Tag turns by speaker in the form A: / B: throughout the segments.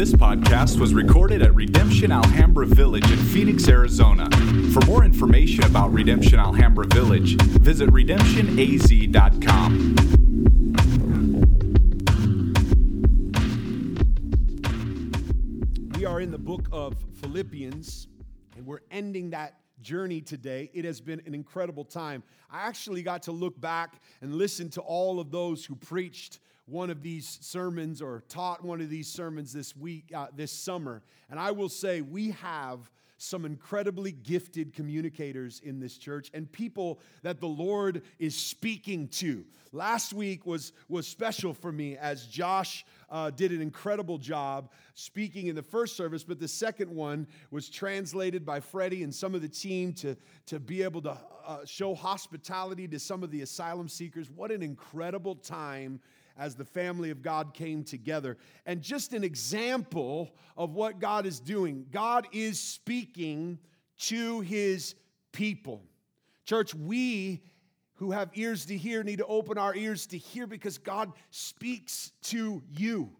A: This podcast was recorded at Redemption Alhambra Village in Phoenix, Arizona. For more information about Redemption Alhambra Village, visit redemptionaz.com.
B: We are in the book of Philippians, and we're ending that journey today. It has been an incredible time. I actually got to look back and listen to all of those who preached one of these sermons or taught one of these sermons this week, uh, this summer. And I will say, we have some incredibly gifted communicators in this church and people that the Lord is speaking to. Last week was, was special for me as Josh uh, did an incredible job speaking in the first service, but the second one was translated by Freddie and some of the team to, to be able to uh, show hospitality to some of the asylum seekers. What an incredible time as the family of God came together. And just an example of what God is doing God is speaking to his people. Church, we who have ears to hear need to open our ears to hear because God speaks to you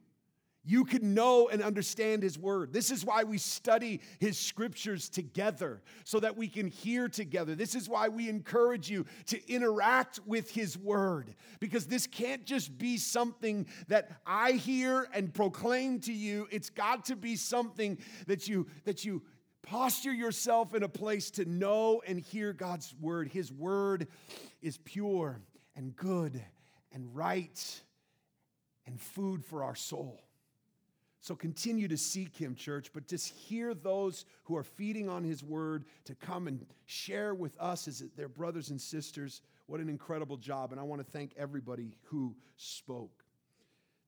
B: you can know and understand His Word. This is why we study His Scriptures together, so that we can hear together. This is why we encourage you to interact with His Word, because this can't just be something that I hear and proclaim to you. It's got to be something that you, that you, posture yourself in a place to know and hear God's word. His word is pure and good and right and food for our soul. So continue to seek him, church, but just hear those who are feeding on his word to come and share with us as their brothers and sisters. What an incredible job. And I want to thank everybody who spoke.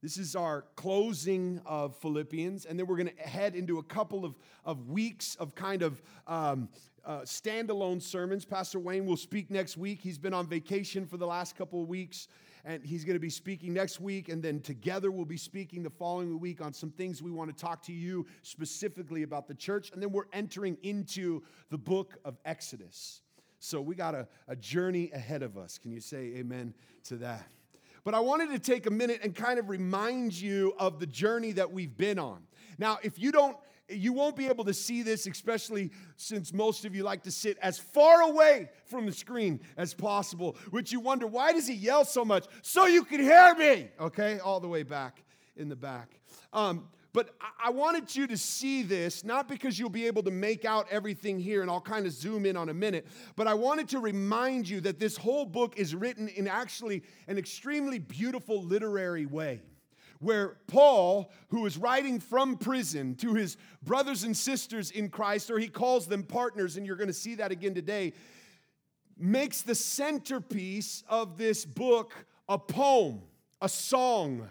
B: This is our closing of Philippians, and then we're going to head into a couple of, of weeks of kind of um, uh, standalone sermons. Pastor Wayne will speak next week. He's been on vacation for the last couple of weeks and he's going to be speaking next week. And then together we'll be speaking the following week on some things we want to talk to you specifically about the church. And then we're entering into the book of Exodus. So we got a, a journey ahead of us. Can you say amen to that? But I wanted to take a minute and kind of remind you of the journey that we've been on. Now, if you don't you won't be able to see this, especially since most of you like to sit as far away from the screen as possible, which you wonder, why does he yell so much? So you can hear me, okay? All the way back in the back. Um, but I wanted you to see this, not because you'll be able to make out everything here, and I'll kind of zoom in on a minute, but I wanted to remind you that this whole book is written in actually an extremely beautiful literary way where Paul, who is writing from prison to his brothers and sisters in Christ, or he calls them partners, and you're going to see that again today, makes the centerpiece of this book a poem, a song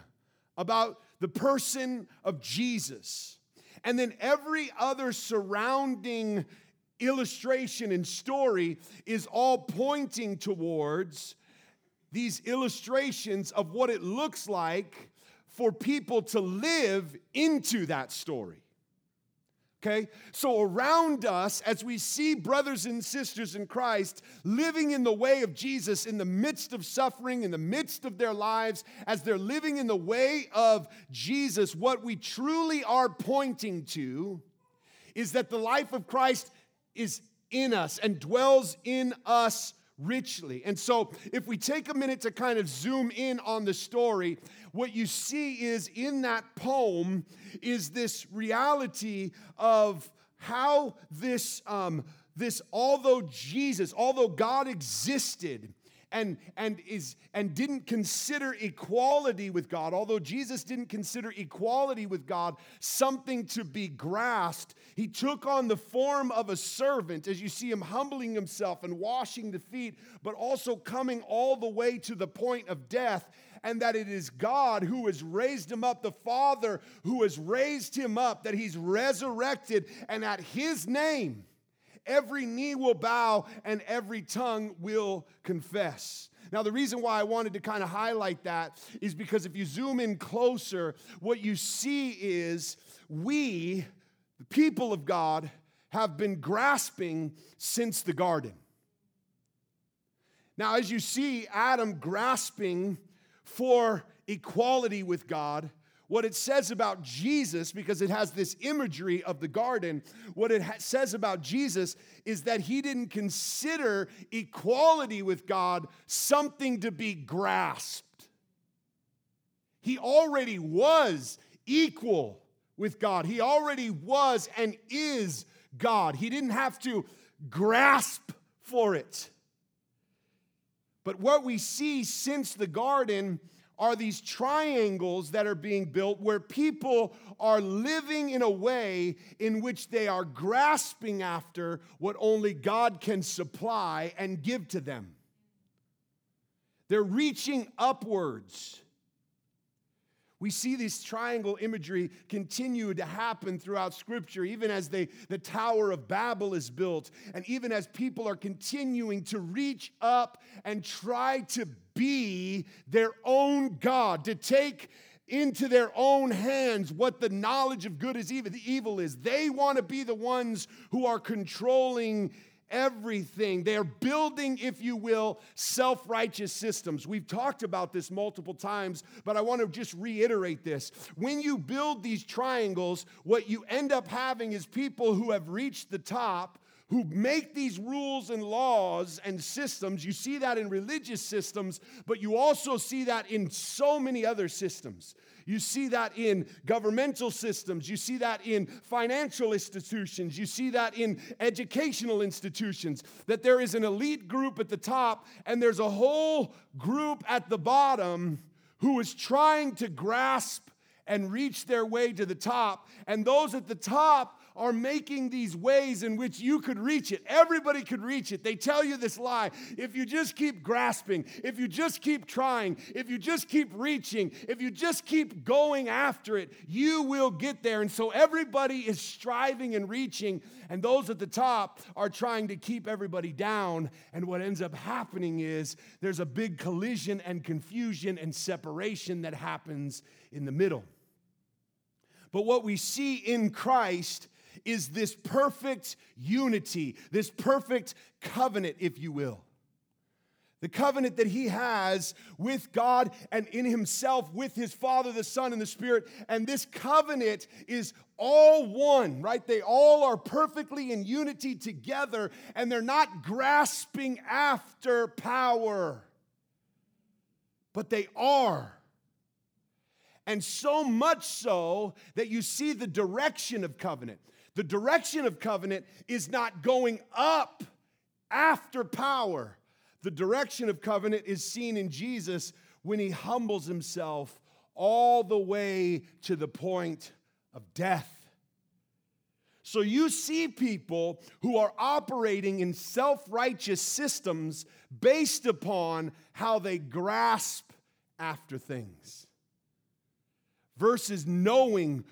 B: about the person of Jesus. And then every other surrounding illustration and story is all pointing towards these illustrations of what it looks like for people to live into that story. Okay? So, around us, as we see brothers and sisters in Christ living in the way of Jesus in the midst of suffering, in the midst of their lives, as they're living in the way of Jesus, what we truly are pointing to is that the life of Christ is in us and dwells in us richly. And so, if we take a minute to kind of zoom in on the story, what you see is in that poem is this reality of how this, um, this although Jesus, although God existed, and, and, is, and didn't consider equality with God, although Jesus didn't consider equality with God something to be grasped, he took on the form of a servant as you see him humbling himself and washing the feet, but also coming all the way to the point of death and that it is God who has raised him up, the Father who has raised him up, that he's resurrected, and at his name, every knee will bow and every tongue will confess. Now, the reason why I wanted to kind of highlight that is because if you zoom in closer, what you see is we, the people of God, have been grasping since the garden. Now, as you see Adam grasping for equality with God, what it says about Jesus, because it has this imagery of the garden, what it ha- says about Jesus is that he didn't consider equality with God something to be grasped. He already was equal with God, he already was and is God. He didn't have to grasp for it. But what we see since the garden are these triangles that are being built where people are living in a way in which they are grasping after what only God can supply and give to them. They're reaching upwards. We see this triangle imagery continue to happen throughout Scripture, even as they, the Tower of Babel is built, and even as people are continuing to reach up and try to be their own God, to take into their own hands what the knowledge of good is evil, the evil is. They want to be the ones who are controlling everything. They're building, if you will, self righteous systems. We've talked about this multiple times, but I want to just reiterate this. When you build these triangles, what you end up having is people who have reached the top who make these rules and laws and systems. You see that in religious systems, but you also see that in so many other systems. You see that in governmental systems. You see that in financial institutions. You see that in educational institutions. That there is an elite group at the top and there's a whole group at the bottom who is trying to grasp and reach their way to the top. And those at the top are making these ways in which you could reach it. Everybody could reach it. They tell you this lie. If you just keep grasping, if you just keep trying, if you just keep reaching, if you just keep going after it, you will get there. And so everybody is striving and reaching, and those at the top are trying to keep everybody down. And what ends up happening is there's a big collision and confusion and separation that happens in the middle. But what we see in Christ is this perfect unity, this perfect covenant, if you will. The covenant that he has with God and in himself, with his Father, the Son, and the Spirit. And this covenant is all one, right? They all are perfectly in unity together, and they're not grasping after power, but they are. And so much so that you see the direction of covenant. The direction of covenant is not going up after power. The direction of covenant is seen in Jesus when he humbles himself all the way to the point of death. So you see people who are operating in self righteous systems based upon how they grasp after things versus knowing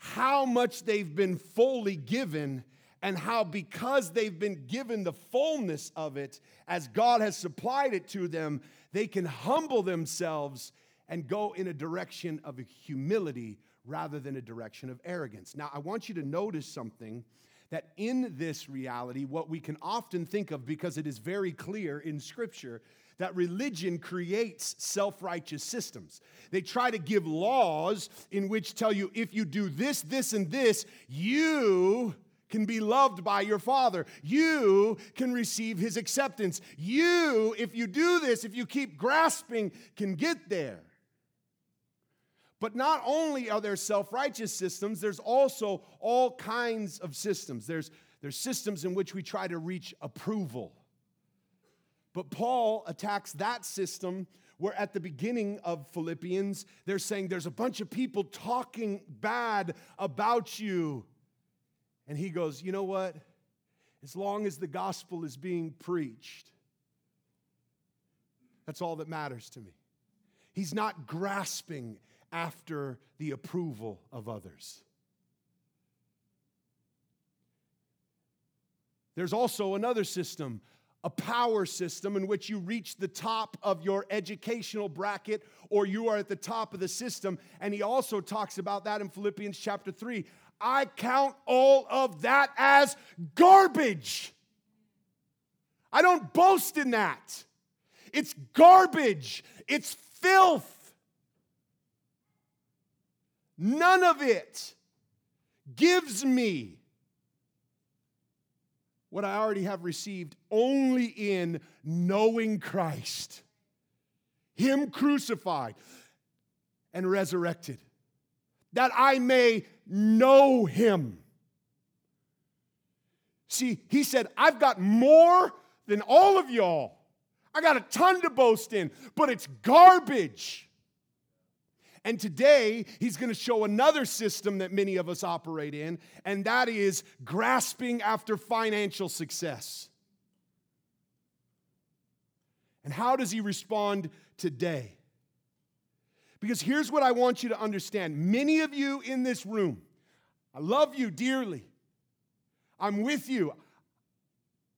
B: how much they've been fully given and how because they've been given the fullness of it as God has supplied it to them, they can humble themselves and go in a direction of humility rather than a direction of arrogance. Now, I want you to notice something that in this reality, what we can often think of because it is very clear in Scripture that religion creates self righteous systems. They try to give laws in which tell you if you do this, this, and this, you can be loved by your father. You can receive his acceptance. You, if you do this, if you keep grasping, can get there. But not only are there self righteous systems, there's also all kinds of systems. There's, there's systems in which we try to reach approval. But Paul attacks that system where at the beginning of Philippians, they're saying there's a bunch of people talking bad about you. And he goes, You know what? As long as the gospel is being preached, that's all that matters to me. He's not grasping after the approval of others. There's also another system a power system in which you reach the top of your educational bracket or you are at the top of the system. And he also talks about that in Philippians chapter 3. I count all of that as garbage. I don't boast in that. It's garbage, it's filth. none of it gives me what I already have received only in knowing Christ, Him crucified and resurrected, that I may know Him. See, He said, I've got more than all of y'all. I got a ton to boast in, but it's garbage. And today, he's going to show another system that many of us operate in, and that is grasping after financial success. And how does he respond today? Because here's what I want you to understand many of you in this room, I love you dearly. I'm with you.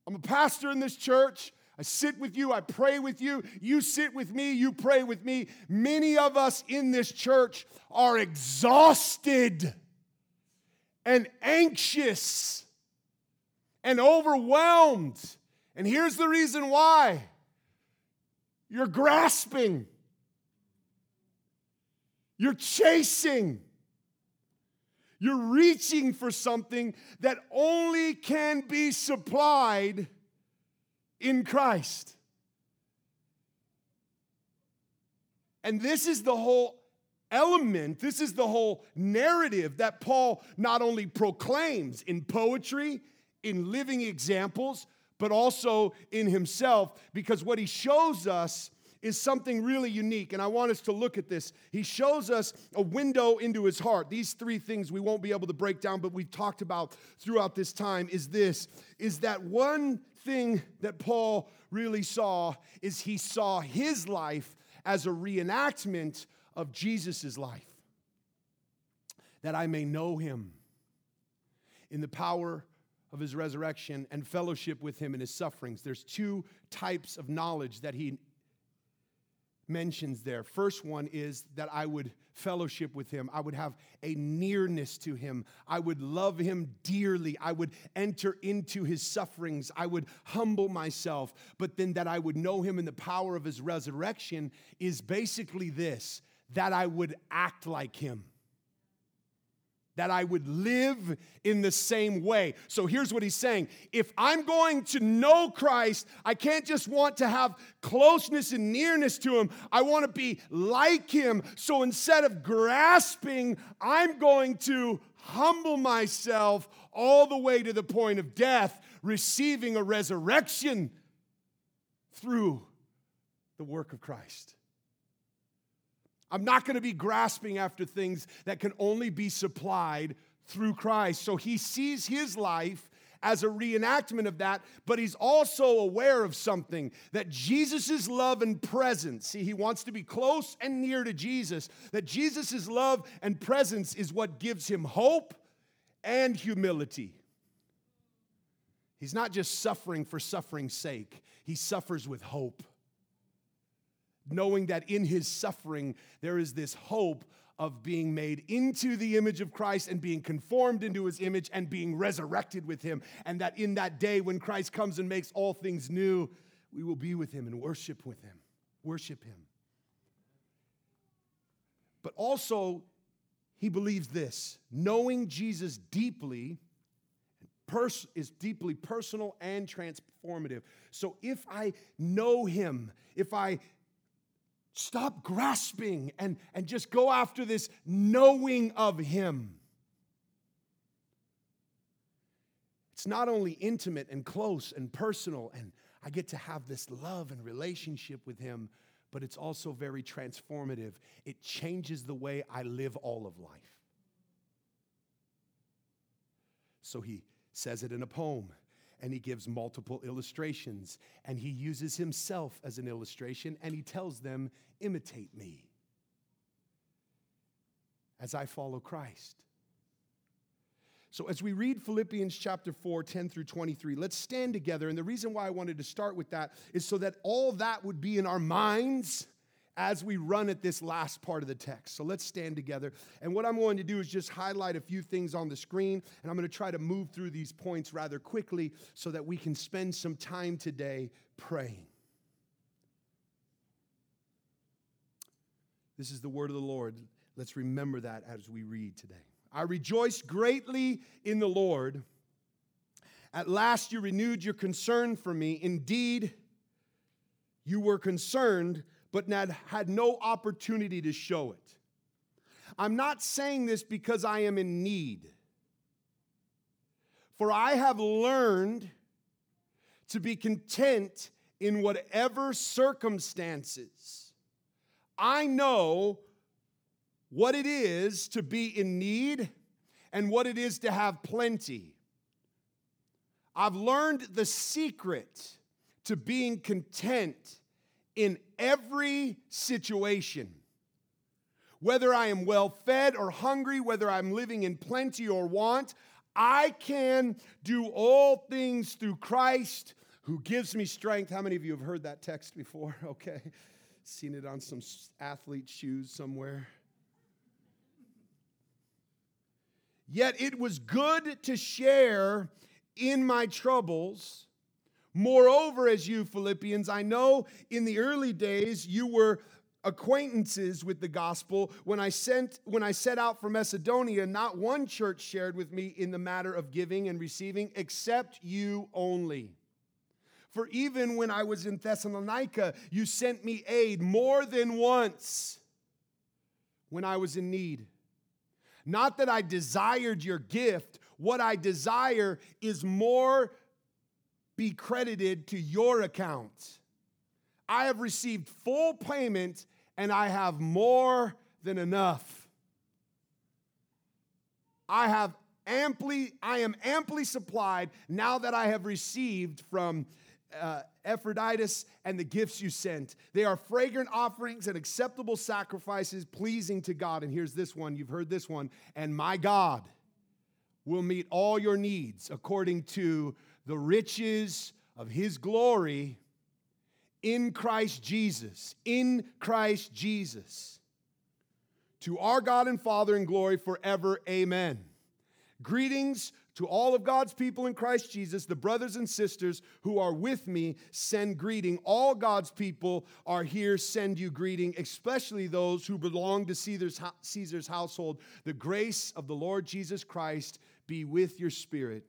B: I'm a pastor in this church. I sit with you, I pray with you, you sit with me, you pray with me. Many of us in this church are exhausted and anxious and overwhelmed. And here's the reason why you're grasping, you're chasing. You're reaching for something that only can be supplied in Christ. And this is the whole element, this is the whole narrative that Paul not only proclaims in poetry, in living examples, but also in himself, because what he shows us is something really unique. And I want us to look at this. He shows us a window into his heart. These three things we won't be able to break down, but we've talked about throughout this time is this is that one thing that Paul really saw is he saw his life as a reenactment of Jesus' life. That I may know him in the power of his resurrection and fellowship with him in his sufferings. There's two types of knowledge that he mentions there. First one is that I would fellowship with him. I would have a nearness to him. I would love him dearly. I would enter into his sufferings. I would humble myself. But then that I would know him in the power of his resurrection is basically this that I would act like him that I would live in the same way. So here's what he's saying if I'm going to know Christ, I can't just want to have closeness and nearness to him, I want to be like him. So instead of grasping, I'm going to humble myself all the way to the point of death, receiving a resurrection through the work of Christ. I'm not going to be grasping after things that can only be supplied through Christ. So he sees his life as a reenactment of that, but he's also aware of something that Jesus' love and presence, see, he wants to be close and near to Jesus, that Jesus' love and presence is what gives him hope and humility. He's not just suffering for suffering's sake, he suffers with hope knowing that in his suffering there is this hope of being made into the image of Christ and being conformed into his image and being resurrected with him. And that in that day when Christ comes and makes all things new, we will be with him and worship with him, worship him. But also, he believes this knowing Jesus deeply pers- is deeply personal and transformative. So if I know him, if I Stop grasping and, and just go after this knowing of Him. It's not only intimate and close and personal, and I get to have this love and relationship with Him, but it's also very transformative. It changes the way I live all of life. So he says it in a poem and he gives multiple illustrations. And he uses himself as an illustration and he tells them, imitate me as I follow Christ. So, as we read Philippians chapter 4, 10 through 23, let's stand together. And the reason why I wanted to start with that is so that all that would be in our minds as we run at this last part of the text. So let's stand together. And what I'm going to do is just highlight a few things on the screen, and I'm going to try to move through these points rather quickly so that we can spend some time today praying. This is the word of the Lord. Let's remember that as we read today. I rejoice greatly in the Lord. At last you renewed your concern for me. Indeed, you were concerned, but had no opportunity to show it. I'm not saying this because I am in need, for I have learned to be content in whatever circumstances. I know what it is to be in need and what it is to have plenty. I've learned the secret to being content in every situation. Whether I am well fed or hungry, whether I'm living in plenty or want, I can do all things through Christ who gives me strength. How many of you have heard that text before? Okay. Seen it on some athlete shoes somewhere. Yet it was good to share in my troubles. Moreover, as you Philippians, I know in the early days you were acquaintances with the gospel. When I sent when I set out for Macedonia not one church shared with me in the matter of giving and receiving except you only. For even when I was in Thessalonica you sent me aid more than once when I was in need. Not that I desired your gift. What I desire is more be credited to your account I have received full payment and I have more than enough. I have amply, I am amply supplied now that I have received from uh, Epaphroditus and the gifts you sent. They are fragrant offerings and acceptable sacrifices pleasing to God. And here's this one, you've heard this one. And my God will meet all your needs according to the riches of his glory in Christ Jesus. In Christ Jesus. To our God and Father in glory forever. Amen. Greetings to all of God's people in Christ Jesus, the brothers and sisters who are with me, send greeting. All God's people are here, send you greeting, especially those who belong to Caesar's, Caesar's household. The grace of the Lord Jesus Christ be with your spirit.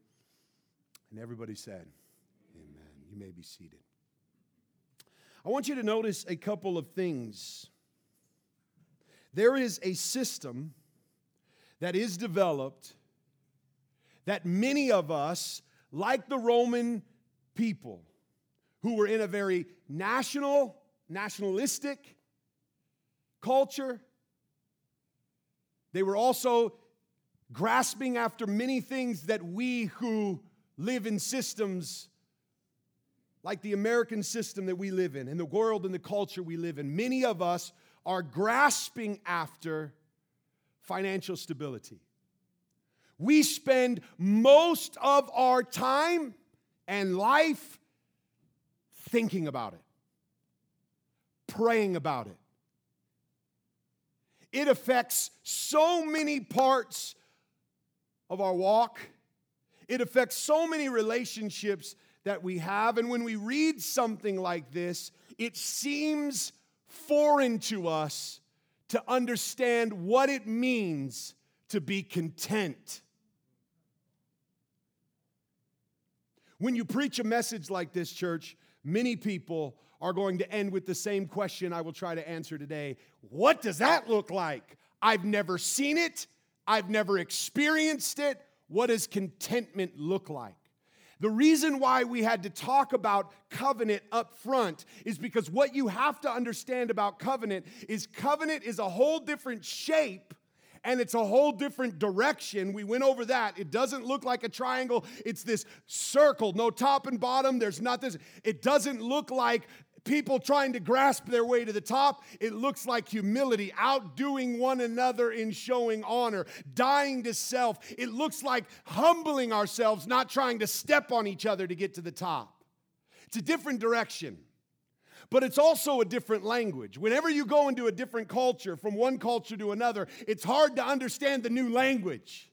B: And everybody said, Amen. You may be seated. I want you to notice a couple of things. There is a system that is developed that many of us, like the Roman people, who were in a very national, nationalistic culture, they were also grasping after many things that we who live in systems like the American system that we live in, and the world and the culture we live in, many of us are grasping after financial stability. We spend most of our time and life thinking about it, praying about it. It affects so many parts of our walk. It affects so many relationships that we have. And when we read something like this, it seems foreign to us to understand what it means to be content. When you preach a message like this, church, many people are going to end with the same question I will try to answer today What does that look like? I've never seen it, I've never experienced it. What does contentment look like? The reason why we had to talk about covenant up front is because what you have to understand about covenant is covenant is a whole different shape and it's a whole different direction. We went over that. It doesn't look like a triangle, it's this circle, no top and bottom. There's not this. It doesn't look like people trying to grasp their way to the top, it looks like humility, outdoing one another in showing honor, dying to self. It looks like humbling ourselves, not trying to step on each other to get to the top. It's a different direction. But it's also a different language. Whenever you go into a different culture, from one culture to another, it's hard to understand the new language.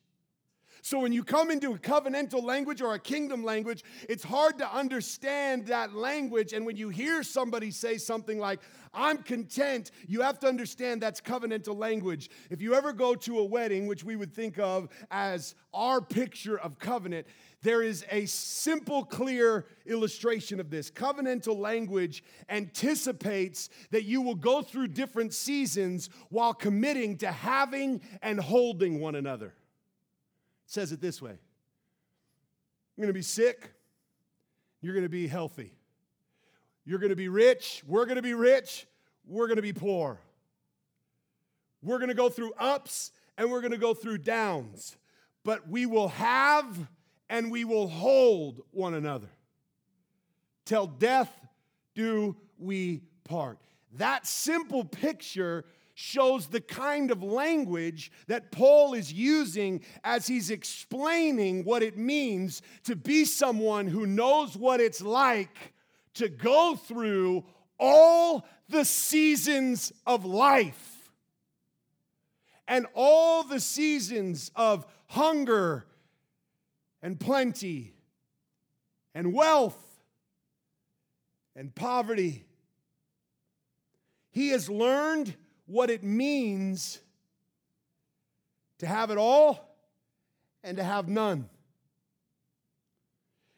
B: So when you come into a covenantal language or a kingdom language, it's hard to understand that language. And when you hear somebody say something like, I'm content, you have to understand that's covenantal language. If you ever go to a wedding, which we would think of as our picture of covenant, there is a simple, clear illustration of this. Covenantal language anticipates that you will go through different seasons while committing to having and holding one another says it this way You're going to be sick, you're going to be healthy. You're going to be rich, we're going to be rich, we're going to be poor. We're going to go through ups and we're going to go through downs, but we will have and we will hold one another. Till death do we part. That simple picture shows the kind of language that Paul is using as he's explaining what it means to be someone who knows what it's like to go through all the seasons of life and all the seasons of hunger and plenty and wealth and poverty. He has learned what it means to have it all and to have none.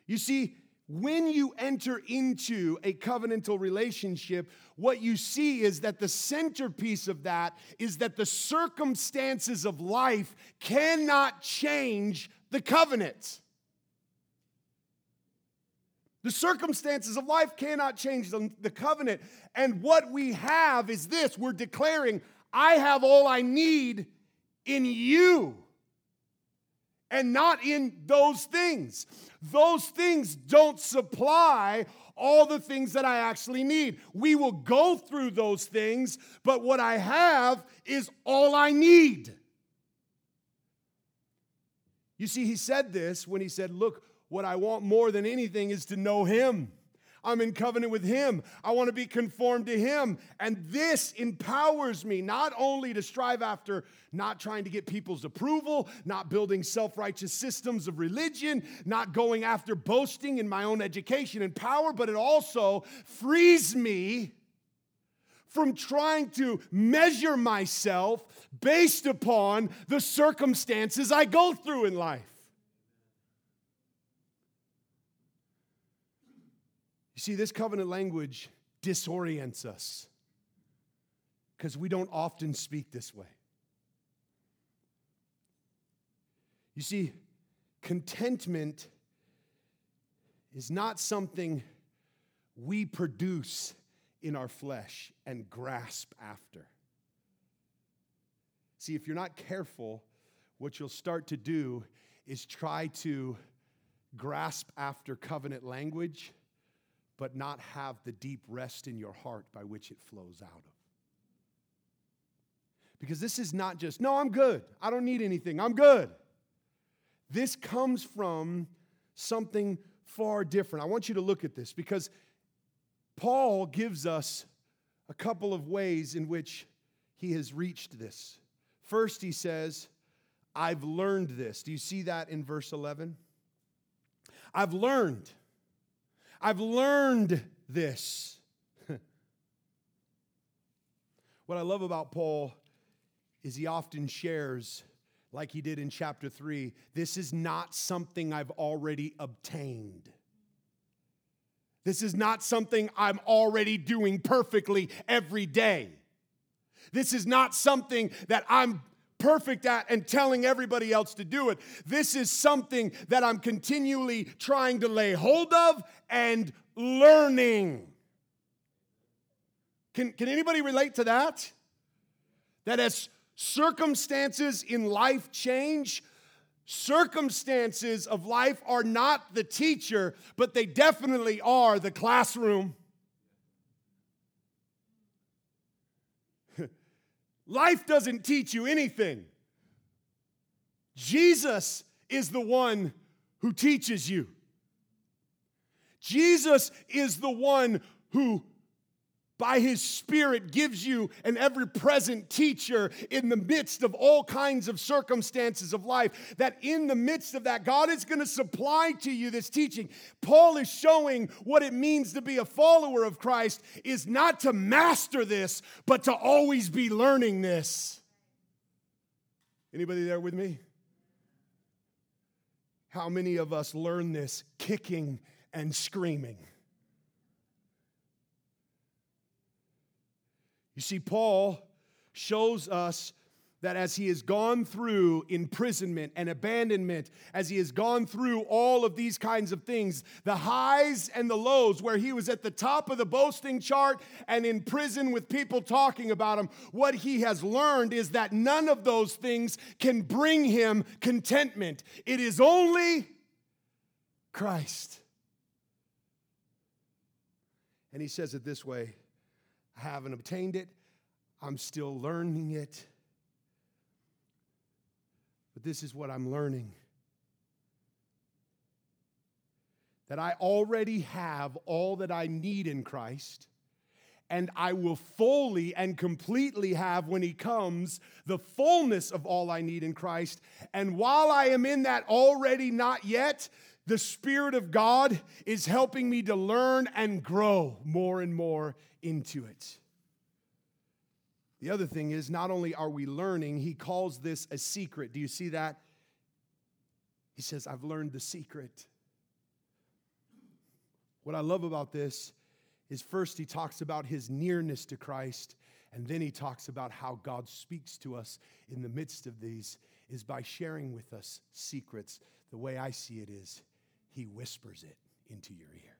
B: You see, when you enter into a covenantal relationship, what you see is that the centerpiece of that is that the circumstances of life cannot change the covenant. The circumstances of life cannot change the, the, covenant. And what we have is this we're declaring, I have all I need in you and not in those things. Those things don't supply all the things that I actually need. We will go through those things, but what I have is all I need. You see, he said this when he said, Look, what I want more than anything is to know Him. I'm in covenant with Him. I want to be conformed to Him. And this empowers me not only to strive after not trying to get people's approval, not building self righteous systems of religion, not going after boasting in my own education and power, but it also frees me from trying to measure myself based upon the circumstances I go through in life. See, this covenant language disorients us because we don't often speak this way. You see, contentment is not something we produce in our flesh and grasp after. See, if you're not careful, what you'll start to do is try to grasp after covenant language but not have the deep rest in your heart by which it flows out of. Because this is not just, no, I'm good. I don't need anything. I'm good. This comes from something far different. I want you to look at this because Paul gives us a couple of ways in which he has reached this. First, he says, I've learned this. Do you see that in verse 11? I've learned. I've learned this. what I love about Paul is he often shares, like he did in chapter 3, this is not something I've already obtained. This is not something I'm already doing perfectly every day. This is not something that I'm perfect at and telling everybody else to do it. This is something that I'm continually trying to lay hold of and learning. Can, can anybody relate to that? That as circumstances in life change, circumstances of life are not the teacher, but they definitely are the classroom. Life doesn't teach you anything. Jesus is the one who teaches you. Jesus is the one who by his spirit gives you an ever present teacher in the midst of all kinds of circumstances of life that in the midst of that god is going to supply to you this teaching. Paul is showing what it means to be a follower of christ is not to master this but to always be learning this. Anybody there with me? How many of us learn this kicking and screaming You see, Paul shows us that as he has gone through imprisonment and abandonment, as he has gone through all of these kinds of things, the highs and the lows, where he was at the top of the boasting chart and in prison with people talking about him, what he has learned is that none of those things can bring him contentment. It is only Christ. And he says it this way I haven't obtained it, I'm still learning it. But this is what I'm learning that I already have all that I need in Christ, and I will fully and completely have when He comes the fullness of all I need in Christ. And while I am in that already not yet, the Spirit of God is helping me to learn and grow more and more into it. The other thing is, not only are we learning, he calls this a secret. Do you see that? He says, I've learned the secret. What I love about this is first, he talks about his nearness to Christ, and then he talks about how God speaks to us in the midst of these, is by sharing with us secrets. The way I see it is, he whispers it into your ear.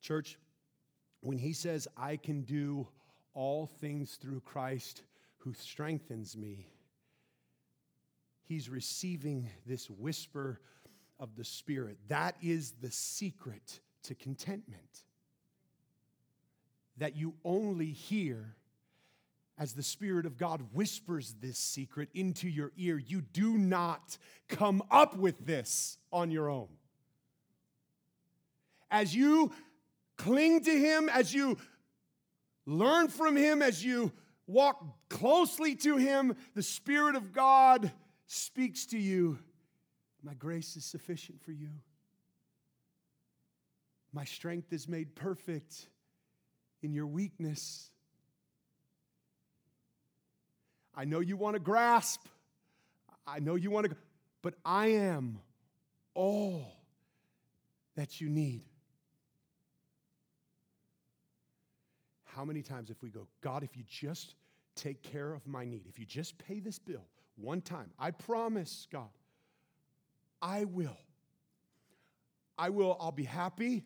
B: Church, when he says, I can do all things through Christ who strengthens me, he's receiving this whisper of the Spirit. That is the secret to contentment. That you only hear as the Spirit of God whispers this secret into your ear. You do not come up with this on your own. As you cling to Him, as you learn from Him, as you walk closely to Him, the Spirit of God speaks to you. My grace is sufficient for you. My strength is made perfect in your weakness. I know you want to grasp. I know you want to, but I am all that you need. How many times if we go, God, if you just take care of my need, if you just pay this bill one time, I promise, God, I will. I will, I'll be happy.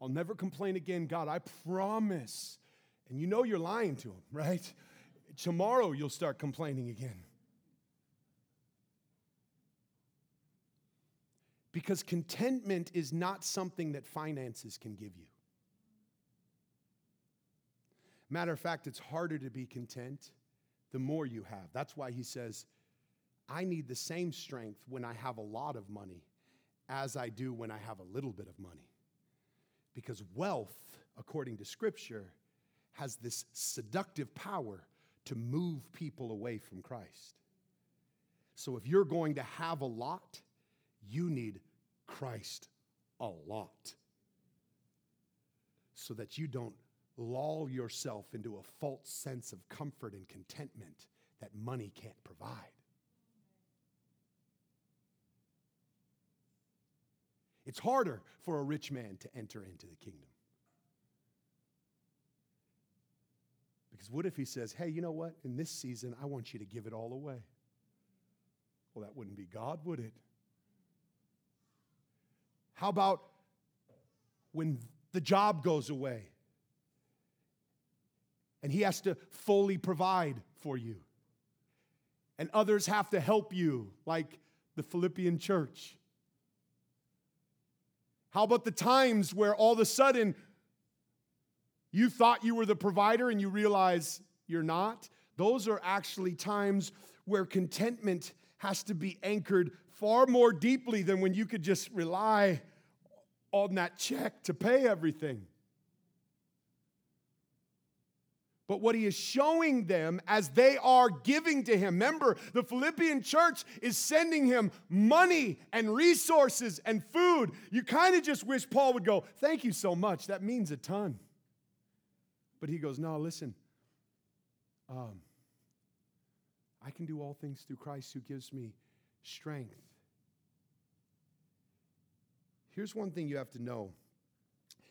B: I'll never complain again. God, I promise. And you know you're lying to him, right? Tomorrow you'll start complaining again. Because contentment is not something that finances can give you. Matter of fact, it's harder to be content the more you have. That's why he says, I need the same strength when I have a lot of money as I do when I have a little bit of money. Because wealth, according to Scripture, has this seductive power to move people away from Christ. So if you're going to have a lot, you need Christ a lot so that you don't lull yourself into a false sense of comfort and contentment that money can't provide. It's harder for a rich man to enter into the kingdom. Because what if he says, hey, you know what? In this season, I want you to give it all away? Well, that wouldn't be God, would it? How about when the job goes away and He has to fully provide for you. And others have to help you, like the Philippian church. How about the times where all of a sudden you thought you were the provider and you realize you're not? Those are actually times where contentment has to be anchored far more deeply than when you could just rely on that check to pay everything. But what he is showing them as they are giving to him, remember, the Philippian church is sending him money and resources and food. You kind of just wish Paul would go, Thank you so much. That means a ton. But he goes, No, listen. Um, I can do all things through Christ who gives me strength. Here's one thing you have to know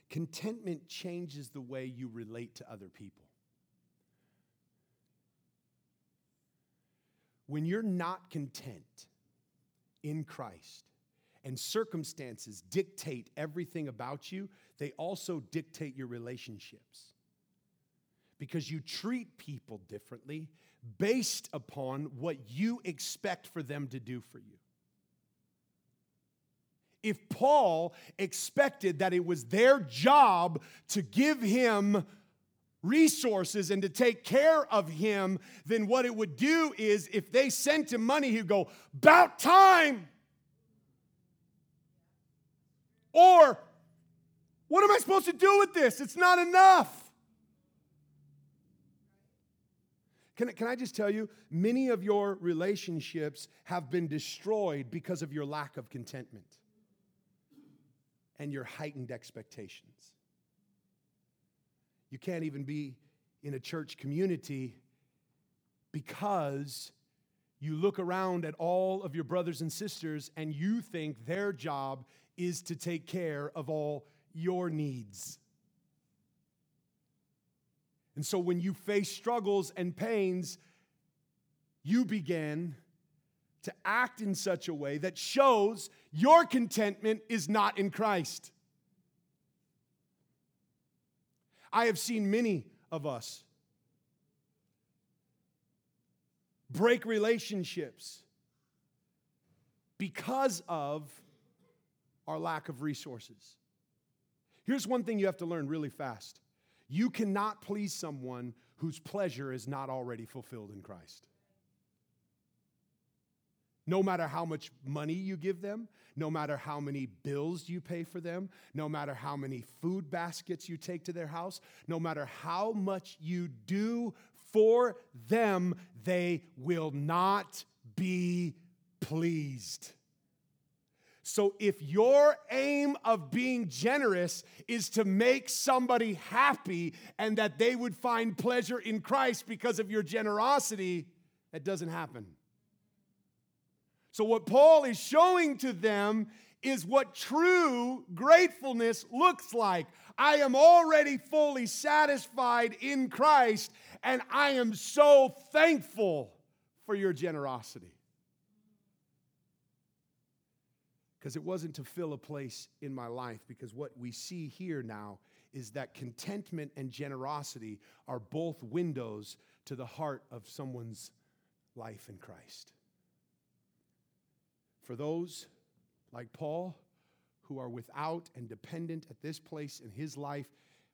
B: contentment changes the way you relate to other people. When you're not content in Christ and circumstances dictate everything about you, they also dictate your relationships. Because you treat people differently based upon what you expect for them to do for you. If Paul expected that it was their job to give him resources and to take care of him, then what it would do is if they sent him money, he'd go, About time! Or, What am I supposed to do with this? It's not enough. Can, can I just tell you, many of your relationships have been destroyed because of your lack of contentment and your heightened expectations. You can't even be in a church community because you look around at all of your brothers and sisters and you think their job is to take care of all your needs. And so when you face struggles and pains, you begin to act in such a way that shows your contentment is not in Christ. I have seen many of us break relationships because of our lack of resources. Here's one thing you have to learn really fast you cannot please someone whose pleasure is not already fulfilled in Christ. No matter how much money you give them, no matter how many bills you pay for them, no matter how many food baskets you take to their house, no matter how much you do for them, they will not be pleased. So, if your aim of being generous is to make somebody happy and that they would find pleasure in Christ because of your generosity, that doesn't happen. So, what Paul is showing to them is what true gratefulness looks like. I am already fully satisfied in Christ, and I am so thankful for your generosity. Because it wasn't to fill a place in my life, because what we see here now is that contentment and generosity are both windows to the heart of someone's life in Christ. For those like Paul who are without and dependent at this place in his life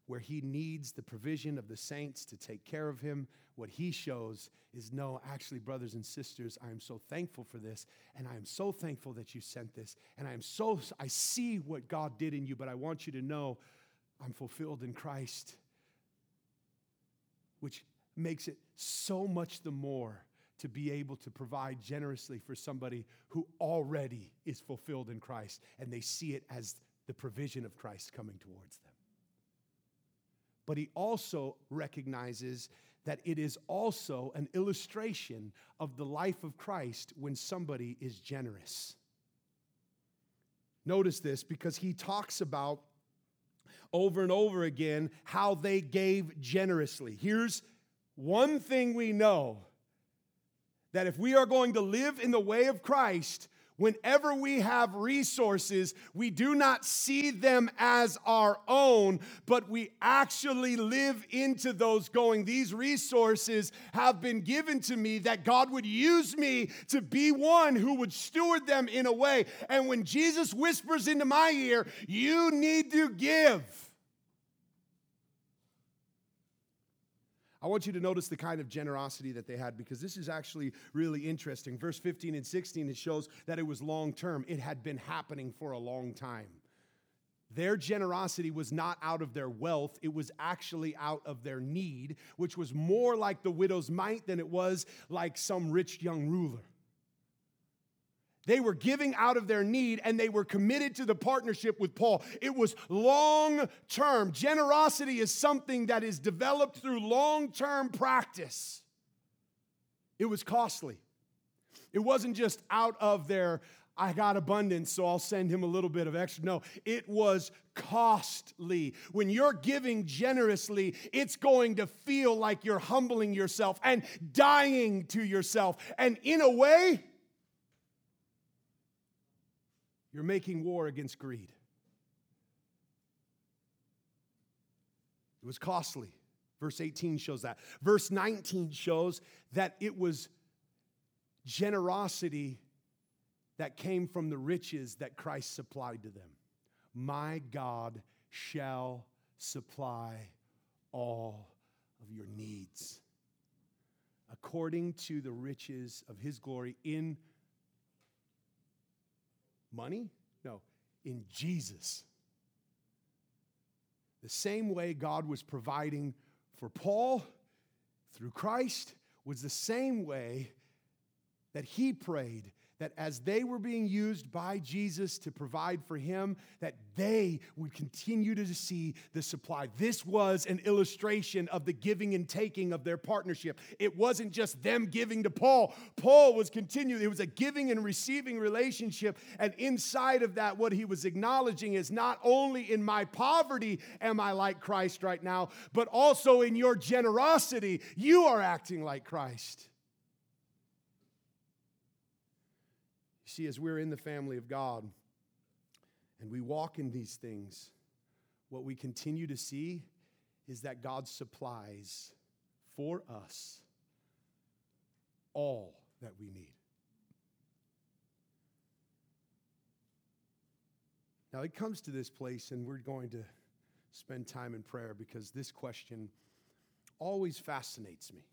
B: where he needs the provision of the saints to take care of him, what he shows is no, actually, brothers and sisters, I am so thankful for this, and I am so thankful that you sent this, and I am so, I see what God did in you, but I want you to know I'm fulfilled in Christ, which makes it so much the more to be able to provide generously for somebody who already is fulfilled in Christ and they see it as the provision of Christ coming towards them. But he also recognizes that it is also an illustration of the life of Christ when somebody is generous. Notice this because he talks about over and over again how they gave generously. Here's one thing we know that if we are going to live in the way of Christ, whenever we have resources, we do not see them as our own, but we actually live into those going, These resources have been given to me that God would use me to be one who would steward them in a way. And when Jesus whispers into my ear, You need to give I want you to notice the kind of generosity that they had because this is actually really interesting. Verse 15 and 16, it shows that it was long term, it had been happening for a long time. Their generosity was not out of their wealth, it was actually out of their need, which was more like the widow's mite than it was like some rich young ruler. They were giving out of their need and they were committed to the partnership with Paul. It was long term. Generosity is something that is developed through long term practice. It was costly. It wasn't just out of their, I got abundance, so I'll send him a little bit of extra. No, it was costly. When you're giving generously, it's going to feel like you're humbling yourself and dying to yourself. And in a way, you're making war against greed. It was costly. Verse 18 shows that. Verse 19 shows that it was generosity that came from the riches that Christ supplied to them. My God shall supply all of your needs according to the riches of his glory in money? No, in Jesus. The same way God was providing for Paul through Christ was the same way that he prayed that as they were being used by Jesus to provide for him, that they would continue to see the supply. This was an illustration of the giving and taking of their partnership. It wasn't just them giving to Paul. Paul was continuing, it was a giving and receiving relationship. And inside of that, what he was acknowledging is not only in my poverty am I like Christ right now, but also in your generosity, you are acting like Christ. See, as we're in the family of God and we walk in these things, what we continue to see is that God supplies for us all that we need. Now, it comes to this place, and we're going to spend time in prayer because this question always fascinates me.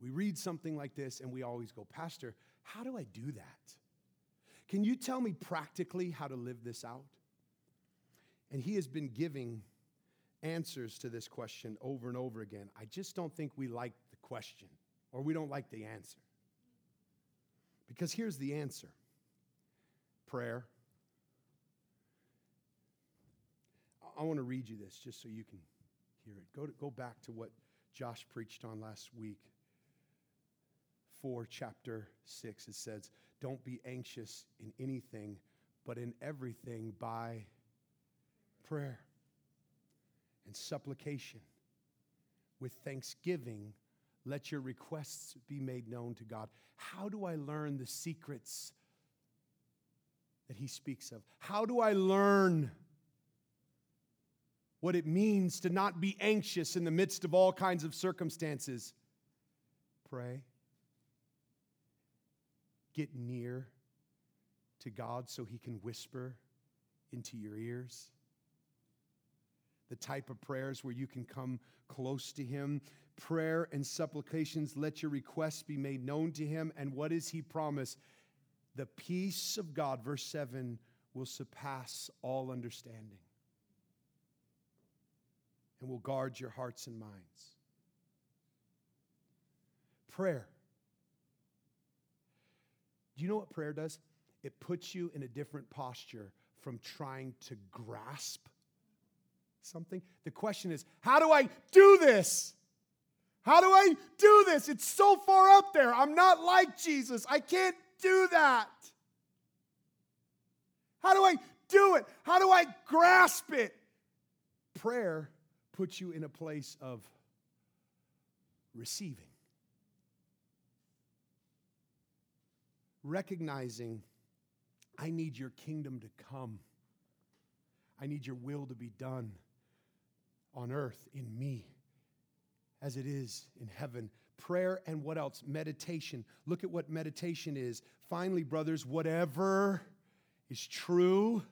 B: We read something like this, and we always go, Pastor, how do I do that? Can you tell me practically how to live this out? And he has been giving answers to this question over and over again. I just don't think we like the question or we don't like the answer. Because here's the answer prayer. I want to read you this just so you can hear it. Go, to, go back to what Josh preached on last week. 4, chapter 6, it says, don't be anxious in anything, but in everything by prayer and supplication. With thanksgiving, let your requests be made known to God. How do I learn the secrets that he speaks of? How do I learn what it means to not be anxious in the midst of all kinds of circumstances? Pray get near to God so He can whisper into your ears? The type of prayers where you can come close to Him. Prayer and supplications, let your requests be made known to Him. And what does He promise? The peace of God, verse 7, will surpass all understanding and will guard your hearts and minds. Prayer do you know what prayer does? It puts you in a different posture from trying to grasp something. The question is, how do I do this? How do I do this? It's so far up there. I'm not like Jesus. I can't do that. How do I do it? How do I grasp it? Prayer puts you in a place of receiving. Recognizing I need your kingdom to come. I need your will to be done on earth in me as it is in heaven. Prayer and what else? Meditation. Look at what meditation is. Finally, brothers, whatever is true,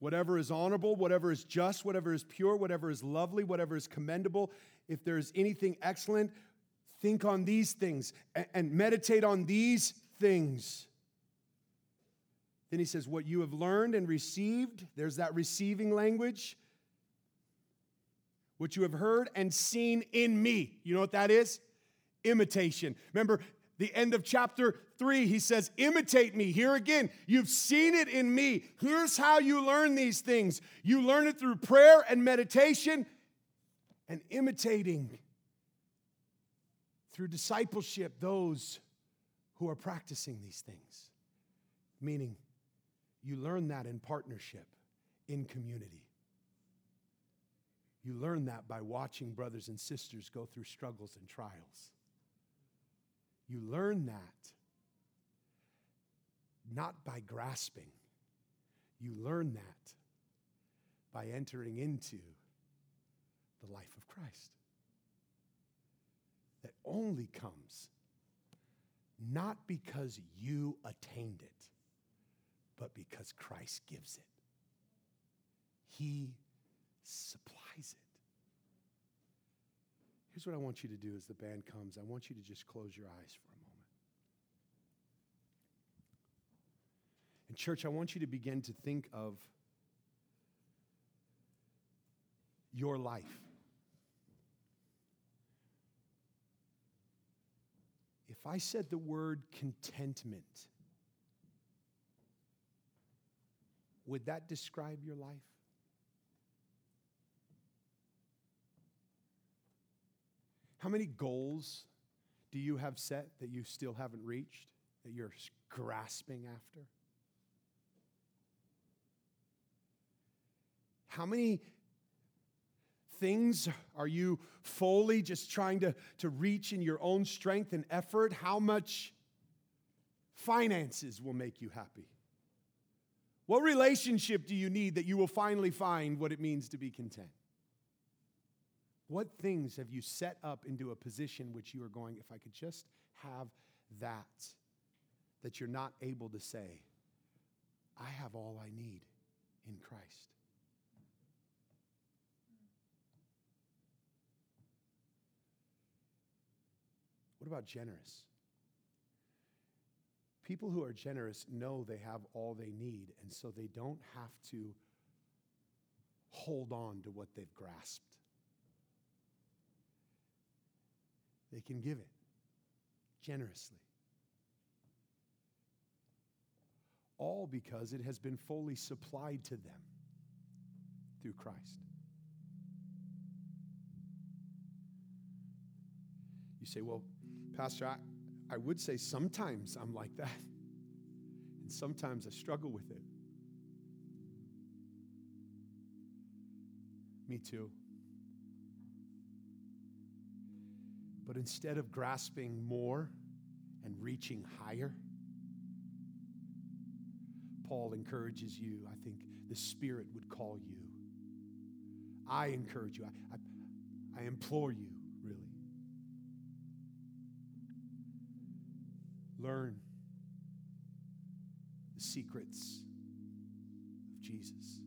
B: whatever is honorable, whatever is just, whatever is pure, whatever is lovely, whatever is commendable, if there's anything excellent, think on these things and, meditate on these things. Then he says, What you have learned and received, there's that receiving language. What you have heard and seen in me. You know what that is? Imitation. Remember, the end of chapter three, he says, Imitate me. Here again, you've seen it in me. Here's how you learn these things you learn it through prayer and meditation and imitating through discipleship those who are practicing these things. Meaning, you learn that in partnership, in community. You learn that by watching brothers and sisters go through struggles and trials. You learn that not by grasping, you learn that by entering into the life of Christ. That only comes not because you attained it, but because Christ gives it. He supplies it. Here's what I want you to do as the band comes I want you to just close your eyes for a moment. And, church, I want you to begin to think of your life. If I said the word contentment, would that describe your life? How many goals do you have set that you still haven't reached, that you're grasping after? How many things are you fully just trying to, to reach in your own strength and effort? How much finances will make you happy? What relationship do you need that you will finally find what it means to be content? What things have you set up into a position which you are going, if I could just have that, that you're not able to say, I have all I need in Christ? What about generous? People who are generous know they have all they need, and so they don't have to hold on to what they've grasped. They can give it generously. All because it has been fully supplied to them through Christ. You say, well, Pastor, I, I would say sometimes I'm like that, and sometimes I struggle with it. Me too. But instead of grasping more and reaching higher, Paul encourages you. I think the Spirit would call you. I encourage you. I, I, I implore you, Learn the secrets of Jesus.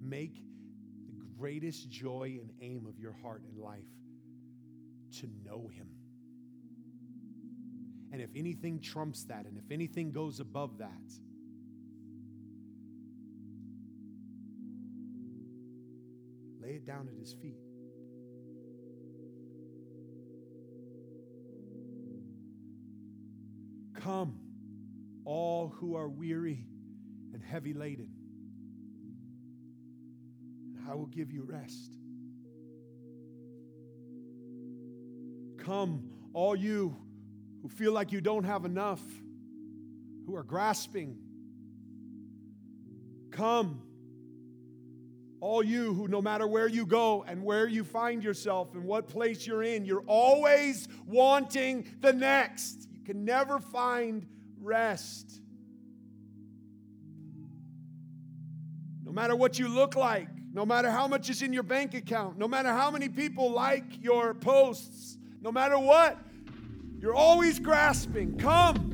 B: Make the greatest joy and aim of your heart and life to know Him. And if anything trumps that, and if anything goes above that, lay it down at His feet. Come, all who are weary and heavy laden I will give you rest. Come, all you who feel like you don't have enough, who are grasping. Come, all you who, no matter where you go and where you find yourself and what place you're in, you're always wanting the next. Can never find rest. No matter what you look like, no matter how much is in your bank account, no matter how many people like your posts, no matter what, you're always grasping. Come.